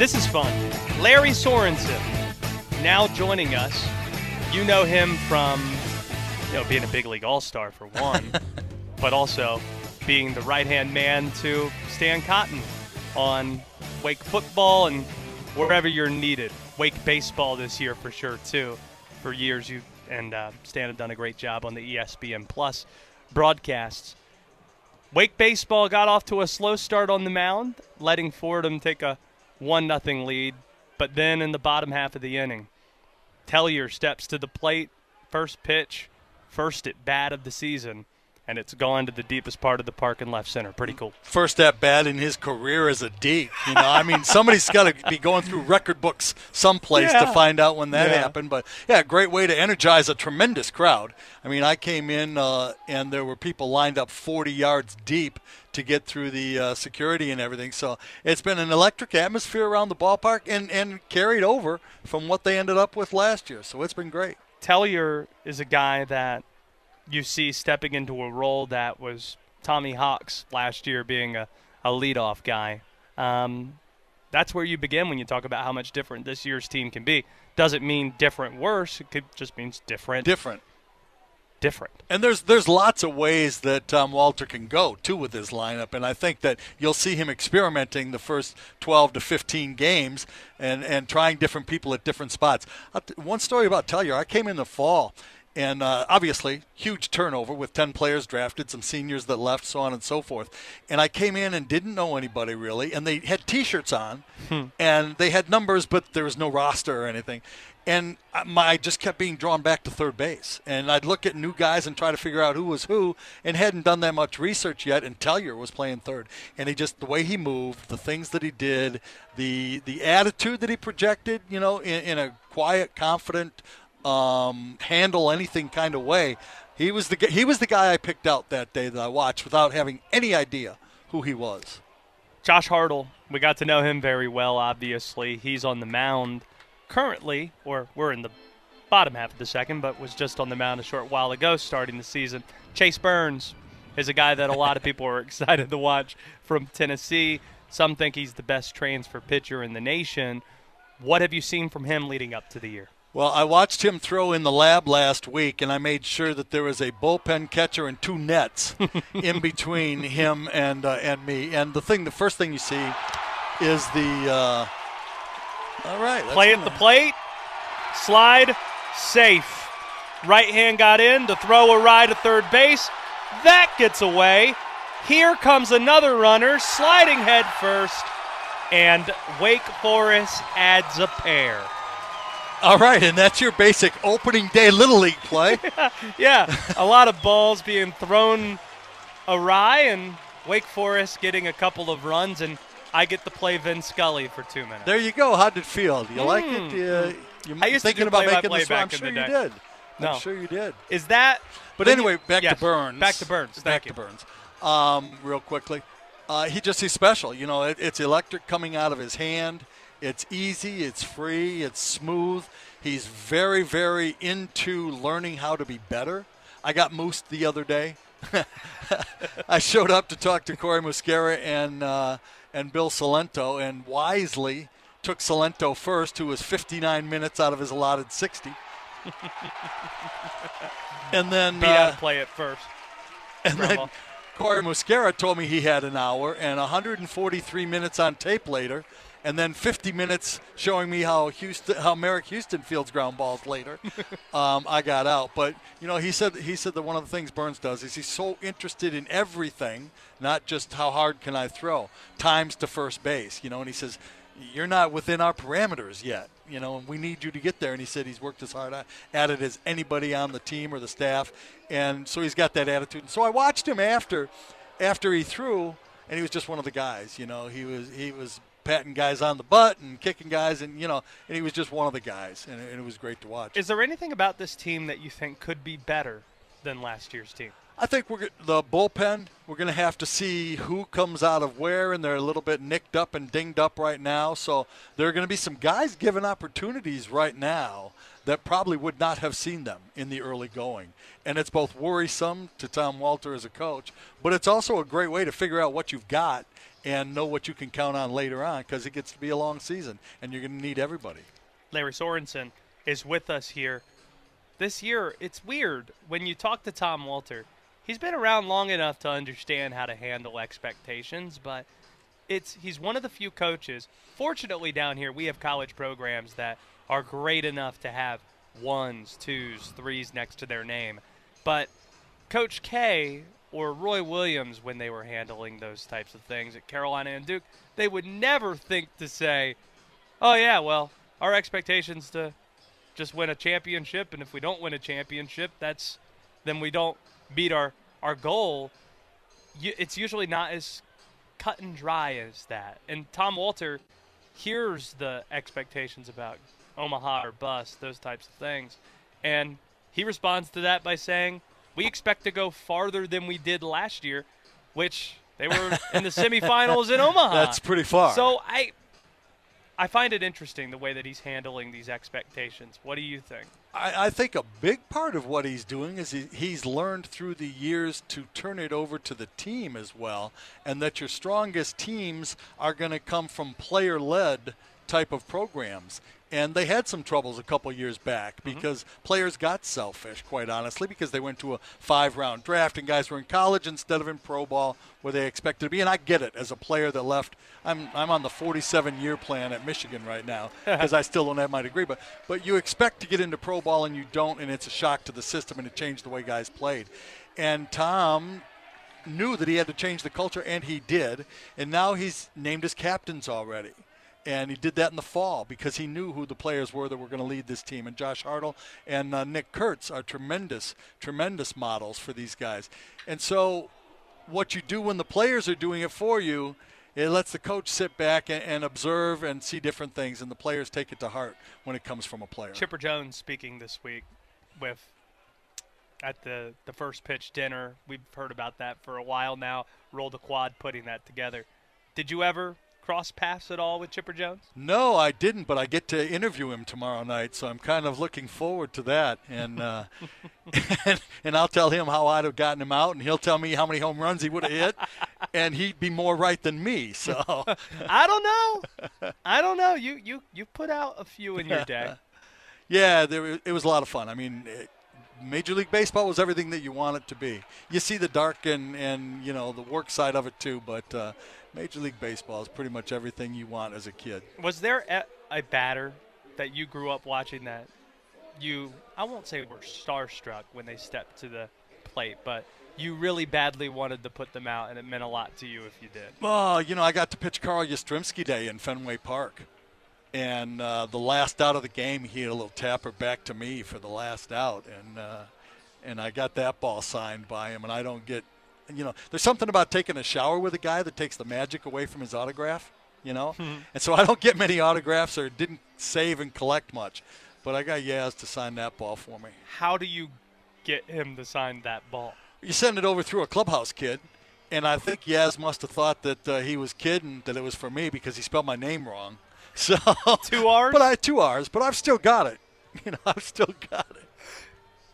This is fun. Lary Sorensen now joining us. You know him from you know being a big league all star for one, but also being the right hand man to Stan Cotton on Wake football and wherever you're needed. Wake baseball this year for sure too. For years you and uh, Stan have done a great job on the ESPN Plus broadcasts. Wake baseball got off to a slow start on the mound, letting Fordham take a one nothing lead, but then in the bottom half of the inning, Tellier steps to the plate, first pitch, first at bat of the season, and it's gone to the deepest part of the park in left center. Pretty cool. First at bat in his career as a D. You know, I mean, somebody's got to be going through record books someplace Yeah. to find out when that Yeah. happened. But yeah, great way to energize a tremendous crowd. I mean, I came in uh, and there were people lined up 40 yards deep to get through the uh, security and everything. So it's been an electric atmosphere around the ballpark and, and carried over from what they ended up with last year. So it's been great. Tellier is a guy that you see stepping into a role that was Tommy Hawke's last year being a, a leadoff guy. Um, that's where you begin when you talk about how much different this year's team can be. Doesn't mean different worse. It could just means different. Different. Different. And there's there's lots of ways that Tom Walter can go too with his lineup, and I think that you'll see him experimenting the first 12 to 15 games and and trying different people at different spots. One story about Tellier, I came in the fall. And uh, obviously, huge turnover with 10 players drafted, some seniors that left, so on and so forth. And I came in and didn't know anybody really, and they had T-shirts on, and they had numbers, but there was no roster or anything. And I- my, I just kept being drawn back to third base. And I'd look at new guys and try to figure out who was who, and hadn't done that much research yet. And Tellier was playing third, and he just the way he moved, the things that he did, the the attitude that he projected, you know, in, in a quiet, confident, um, handle anything kind of way. He was the he was the guy I picked out that day that I watched without having any idea who he was. Josh Hartle, we got to know him very well, obviously. He's on the mound currently, or we're in the bottom half of the second, but was just on the mound a short while ago starting the season. Chase Burns is a guy that a lot of people are excited to watch from Tennessee. Some think he's the best transfer pitcher in the nation. What have you seen from him leading up to the year? Well, I watched him throw in the lab last week, and I made sure that there was a bullpen catcher and two nets in between him and uh, and me. And the thing, the first thing you see, is the. Uh, all right, Play at the plate, slide, safe. Right hand got in to throw a ride to third base. That gets away. Here comes another runner, sliding head first, and Wake Forest adds a pair. All right, and that's your basic opening day little league play. yeah, a lot of balls being thrown awry, and Wake Forest getting a couple of runs, and I get to play Vin Scully for two minutes. There you go. How did it feel? Do you like it? Mm. Uh, you I used to thinking do about making this? I'm back in sure the you day. did. No. I'm sure you did. Is that? But anyway, you- back yes, to Burns. Back to Burns. Back you. to Burns. Um, real quickly, uh, he just he's special. You know, it, it's electric coming out of his hand. It's easy. It's free. It's smooth. He's very, very into learning how to be better. I got moosed the other day. I showed up to talk to Corey Muscara and uh, and Bill Cilento, and wisely took Cilento first, who was 59 minutes out of his allotted 60. and then Beat how uh, to play it first. and Grandma. then Corey Muscara told me he had an hour and 143 minutes on tape later, and then 50 minutes showing me how Houston, how Marek Houston fields ground balls later. um, I got out, but you know he said he said that one of the things Burns does is he's so interested in everything, not just how hard can I throw, times to first base. You know, and he says you're not within our parameters yet. You know, and we need you to get there. And he said he's worked as hard at it as anybody on the team or the staff, and so he's got that attitude. And so I watched him after, after he threw, and he was just one of the guys. You know, he was he was patting guys on the butt and kicking guys, and you know, and he was just one of the guys, and, and it was great to watch. Is there anything about this team that you think could be better than last year's team? I think we're the bullpen. We're going to have to see who comes out of where, and they're a little bit nicked up and dinged up right now. So there are going to be some guys given opportunities right now that probably would not have seen them in the early going, and it's both worrisome to Tom Walter as a coach, but it's also a great way to figure out what you've got and know what you can count on later on because it gets to be a long season, and you're going to need everybody. Lary Sorensen is with us here. This year, it's weird when you talk to Tom Walter. He's been around long enough to understand how to handle expectations, but it's he's one of the few coaches. Fortunately, down here we have college programs that are great enough to have ones, twos, threes next to their name. But Coach K or Roy Williams, when they were handling those types of things at Carolina and Duke, they would never think to say, "Oh yeah, well, our expectations to just win a championship, and if we don't win a championship, that's then we don't beat our our goal, it's usually not as cut and dry as that. And Tom Walter hears the expectations about Omaha or bust, those types of things, and he responds to that by saying, "We expect to go farther than we did last year, which they were in the semifinals in Omaha." That's pretty far. So I I find it interesting the way that he's handling these expectations. What do you think? I, I think a big part of what he's doing is he, he's learned through the years to turn it over to the team as well, and that your strongest teams are going to come from player led type of programs. And they had some troubles a couple years back mm-hmm. because players got selfish, quite honestly, because they went to a five round draft and guys were in college instead of in pro ball where they expected to be. And I get it as a player that left. I'm, I'm on the 47 year plan at Michigan right now because I still don't have my degree. But, but you expect to get into pro ball and you don't, and it's a shock to the system and it changed the way guys played. And Tom knew that he had to change the culture, and he did. And now he's named as captains already. And he did that in the fall because he knew who the players were that were going to lead this team. And Josh Hartle and uh, Nick Kurtz are tremendous, tremendous models for these guys. And so, what you do when the players are doing it for you, it lets the coach sit back and, and observe and see different things, and the players take it to heart when it comes from a player. Chipper Jones speaking this week with at the the first pitch dinner. We've heard about that for a while now. Roll the quad putting that together. Did you ever cross paths at all with Chipper Jones? No, I didn't, but I get to interview him tomorrow night, so I'm kind of looking forward to that. And uh, and, and I'll tell him how I'd have gotten him out, and he'll tell me how many home runs he would have hit, and he'd be more right than me. So I don't know. I don't know. You you you put out a few in your day. yeah, there, it was a lot of fun. I mean. It, Major League Baseball was everything that you want it to be. You see the dark and, and you know the work side of it too, but uh, Major League Baseball is pretty much everything you want as a kid. Was there a, a batter that you grew up watching that you I won't say were starstruck when they stepped to the plate, but you really badly wanted to put them out, and it meant a lot to you if you did. Well, you know, I got to pitch Carl Yastrzemski Day in Fenway Park. And uh, the last out of the game, he had a little tapper back to me for the last out. And, uh, and I got that ball signed by him. And I don't get you know, there's something about taking a shower with a guy that takes the magic away from his autograph. You know, and so I don't get many autographs or didn't save and collect much, but I got Yaz to sign that ball for me. How do you get him to sign that ball? You send it over through a clubhouse kid, and I think Yaz must have thought that uh, he was kidding that it was for me because he spelled my name wrong. So two R's, but I two R's, but I've still got it. You know, I've still got it.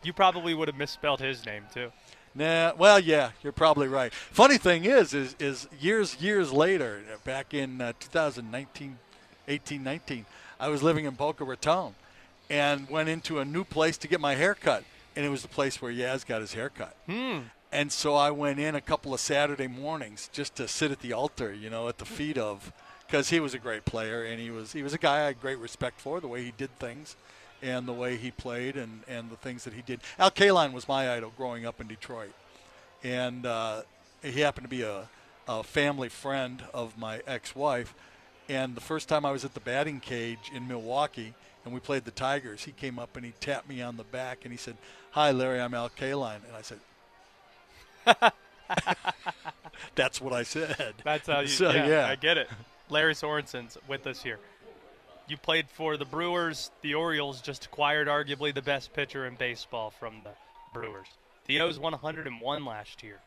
You probably would have misspelled his name too. Nah, well, yeah, you're probably right. Funny thing is, is, is years, years later, back in uh, 2019, 18, 19, I was living in Boca Raton and went into a new place to get my hair cut. And it was the place where Yaz got his hair cut. Hmm. And so I went in a couple of Saturday mornings just to sit at the altar, you know, at the feet of, because he was a great player and he was he was a guy I had great respect for the way he did things, and the way he played and and the things that he did. Al Kaline was my idol growing up in Detroit, and uh, he happened to be a, a family friend of my ex-wife. And the first time I was at the batting cage in Milwaukee and we played the Tigers, he came up and he tapped me on the back and he said, "Hi, Lary, I'm Al Kaline," and I said. That's what I said. That's how you. So, yeah, yeah. I get it. Lary Sorensen's with us here. You played for the Brewers. The Orioles just acquired arguably the best pitcher in baseball from the Brewers. The O's won 101 last year.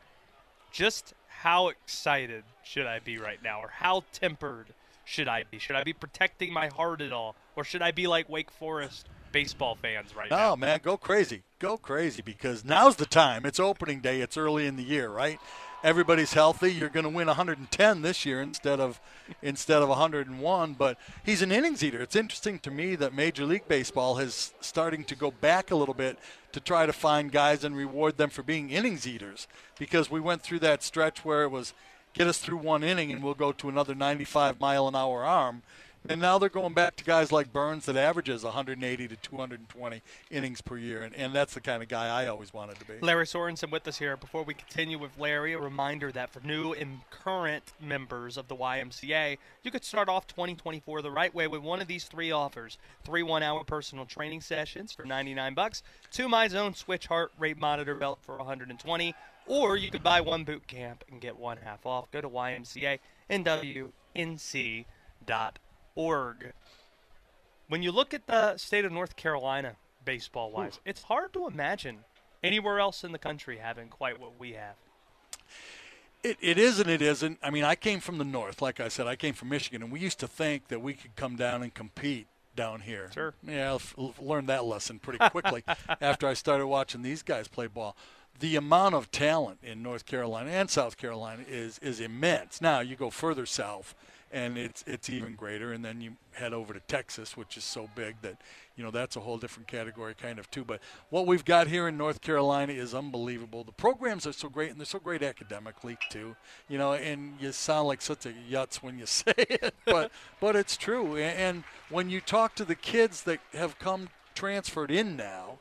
Just how excited should I be right now, or how tempered should I be? Should I be protecting my heart at all, or should I be like Wake Forest baseball fans right now? No, man, go crazy. Go crazy because now's the time. It's opening day. It's early in the year, right? Everybody's healthy. You're going to win 110 this year instead of instead of 101, but he's an innings eater. It's interesting to me that Major League Baseball is starting to go back a little bit to try to find guys and reward them for being innings eaters because we went through that stretch where it was get us through one inning and we'll go to another 95 mile an hour arm. And now they're going back to guys like Burnes that averages 180 to 220 innings per year, and, and that's the kind of guy I always wanted to be. Lary Sorensen with us here. Before we continue with Lary, a reminder that for new and current members of the YMCA, you could start off 2024 the right way with one of these three offers: three one-hour personal training sessions for 99 bucks, two My Zone Switch heart rate monitor belt for 120, or you could buy one boot camp and get one half off. Go to ymcanwnc.org. When you look at the state of North Carolina baseball wise, it's hard to imagine anywhere else in the country having quite what we have. It, it is and it isn't. I mean, I came from the north, like I said. I came from Michigan, and we used to think that we could come down and compete down here. Sure. Yeah, I've learned that lesson pretty quickly after I started watching these guys play ball. The amount of talent in North Carolina and South Carolina is is immense. Now you go further south, and it's it's even greater, and then you head over to Texas, which is so big that you know that's a whole different category kind of too. But what we've got here in North Carolina is unbelievable. The programs are so great, and they're so great academically too. You know, and you sound like such a yutz when you say it, but but it's true. And when you talk to the kids that have come transferred in now,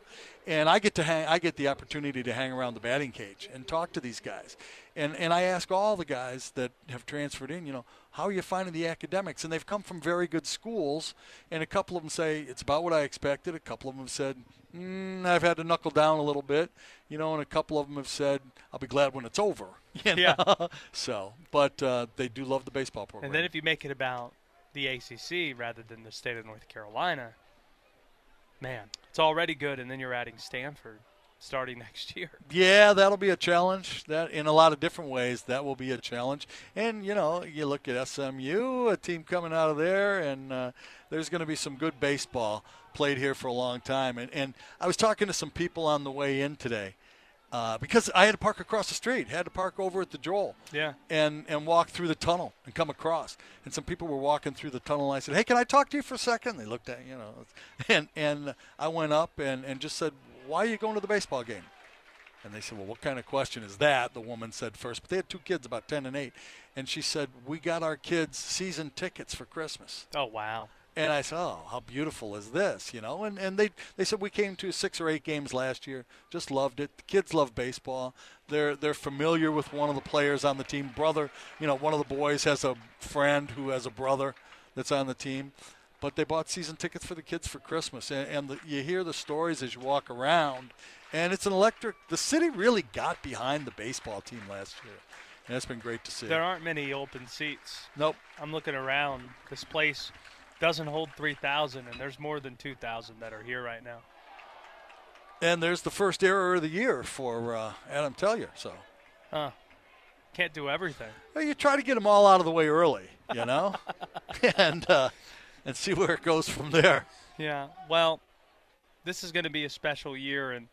and I get to hang, I get the opportunity to hang around the batting cage and talk to these guys, and and I ask all the guys that have transferred in, you know, how are you finding the academics? And they've come from very good schools, and a couple of them say it's about what I expected. A couple of them have said mm, I've had to knuckle down a little bit, you know, and a couple of them have said I'll be glad when it's over. You Yeah. so, but uh, they do love the baseball program. And then if you make it about the ACC rather than the state of North Carolina, man, it's already good. And then you're adding Stanford starting next year. Yeah, that'll be a challenge. That in a lot of different ways, that will be a challenge. And you know, you look at SMU, a team coming out of there, and uh, there's going to be some good baseball played here for a long time. And and I was talking to some people on the way in today. Uh, because I had to park across the street, had to park over at the Joel, Yeah. and and walk through the tunnel and come across. And some people were walking through the tunnel, and I said, "Hey, can I talk to you for a second? They looked at you know, and and I went up and and just said, "Why are you going to the baseball game?" And they said, Well, what kind of question is that? The woman said first. But they had two kids, about 10 and 8. And she said, We got our kids season tickets for Christmas. Oh wow. And I said, Oh, how beautiful is this? You know, and, and they, they said we came to six or eight games last year, just loved it. The kids love baseball. They're they're familiar with one of the players on the team. Brother, you know, one of the boys has a friend who has a brother that's on the team. but they bought season tickets for the kids for Christmas, and, and the, you hear the stories as you walk around, and it's an electric. The city really got behind the baseball team last year, and it's been great to see. There aren't many open seats. Nope. I'm looking around. This place doesn't hold 3,000, and there's more than 2,000 that are here right now. And there's the first error of the year for uh, Adam Tellier. So, Huh. Can't do everything. well, you try to get them all out of the way early, you know, and uh, and see where it goes from there. Yeah. Well, this is going to be a special year, and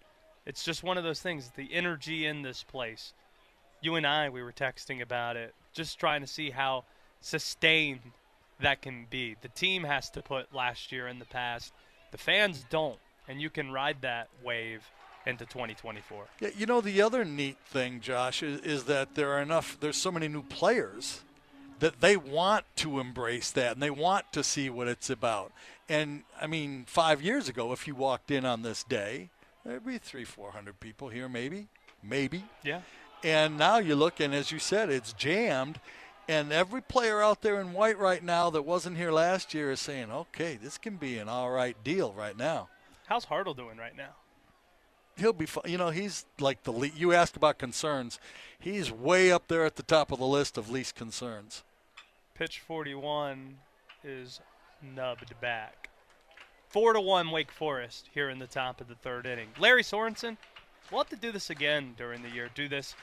it's just one of those things. The energy in this place. You and I, we were texting about it, just trying to see how sustained that can be. The team has to put last year in the past. The fans don't, and you can ride that wave into 2024. Yeah, you know the other neat thing, Josh, is, is that there are enough. There's so many new players that they want to embrace that and they want to see what it's about. And I mean, five years ago, if you walked in on this day, there'd be three, four hundred people here, maybe, maybe. Yeah. And now you look, and as you said, it's jammed. And every player out there in white right now that wasn't here last year is saying, "Okay, this can be an all right deal right now." How's Hartle doing right now? he'll be fine. You know, he's like the you asked about concerns. He's way up there at the top of the list of least concerns. Pitch 41 is nubbed back. Four to one Wake Forest here in the top of the third inning. Lary Sorensen, we'll have to do this again during the year. Do this.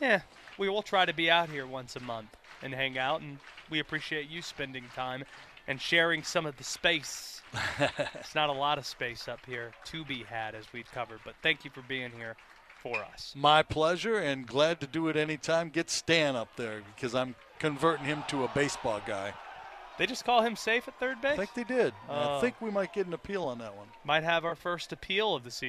Yeah, we will try to be out here once a month and hang out, and we appreciate you spending time and sharing some of the space. it's not a lot of space up here to be had as we've covered, but thank you for being here for us. My pleasure, and glad to do it anytime. Get Stan up there because I'm converting him to a baseball guy. They just call him safe at third base? I think they did. I Oh. think we might get an appeal on that one. Might have our first appeal of the season.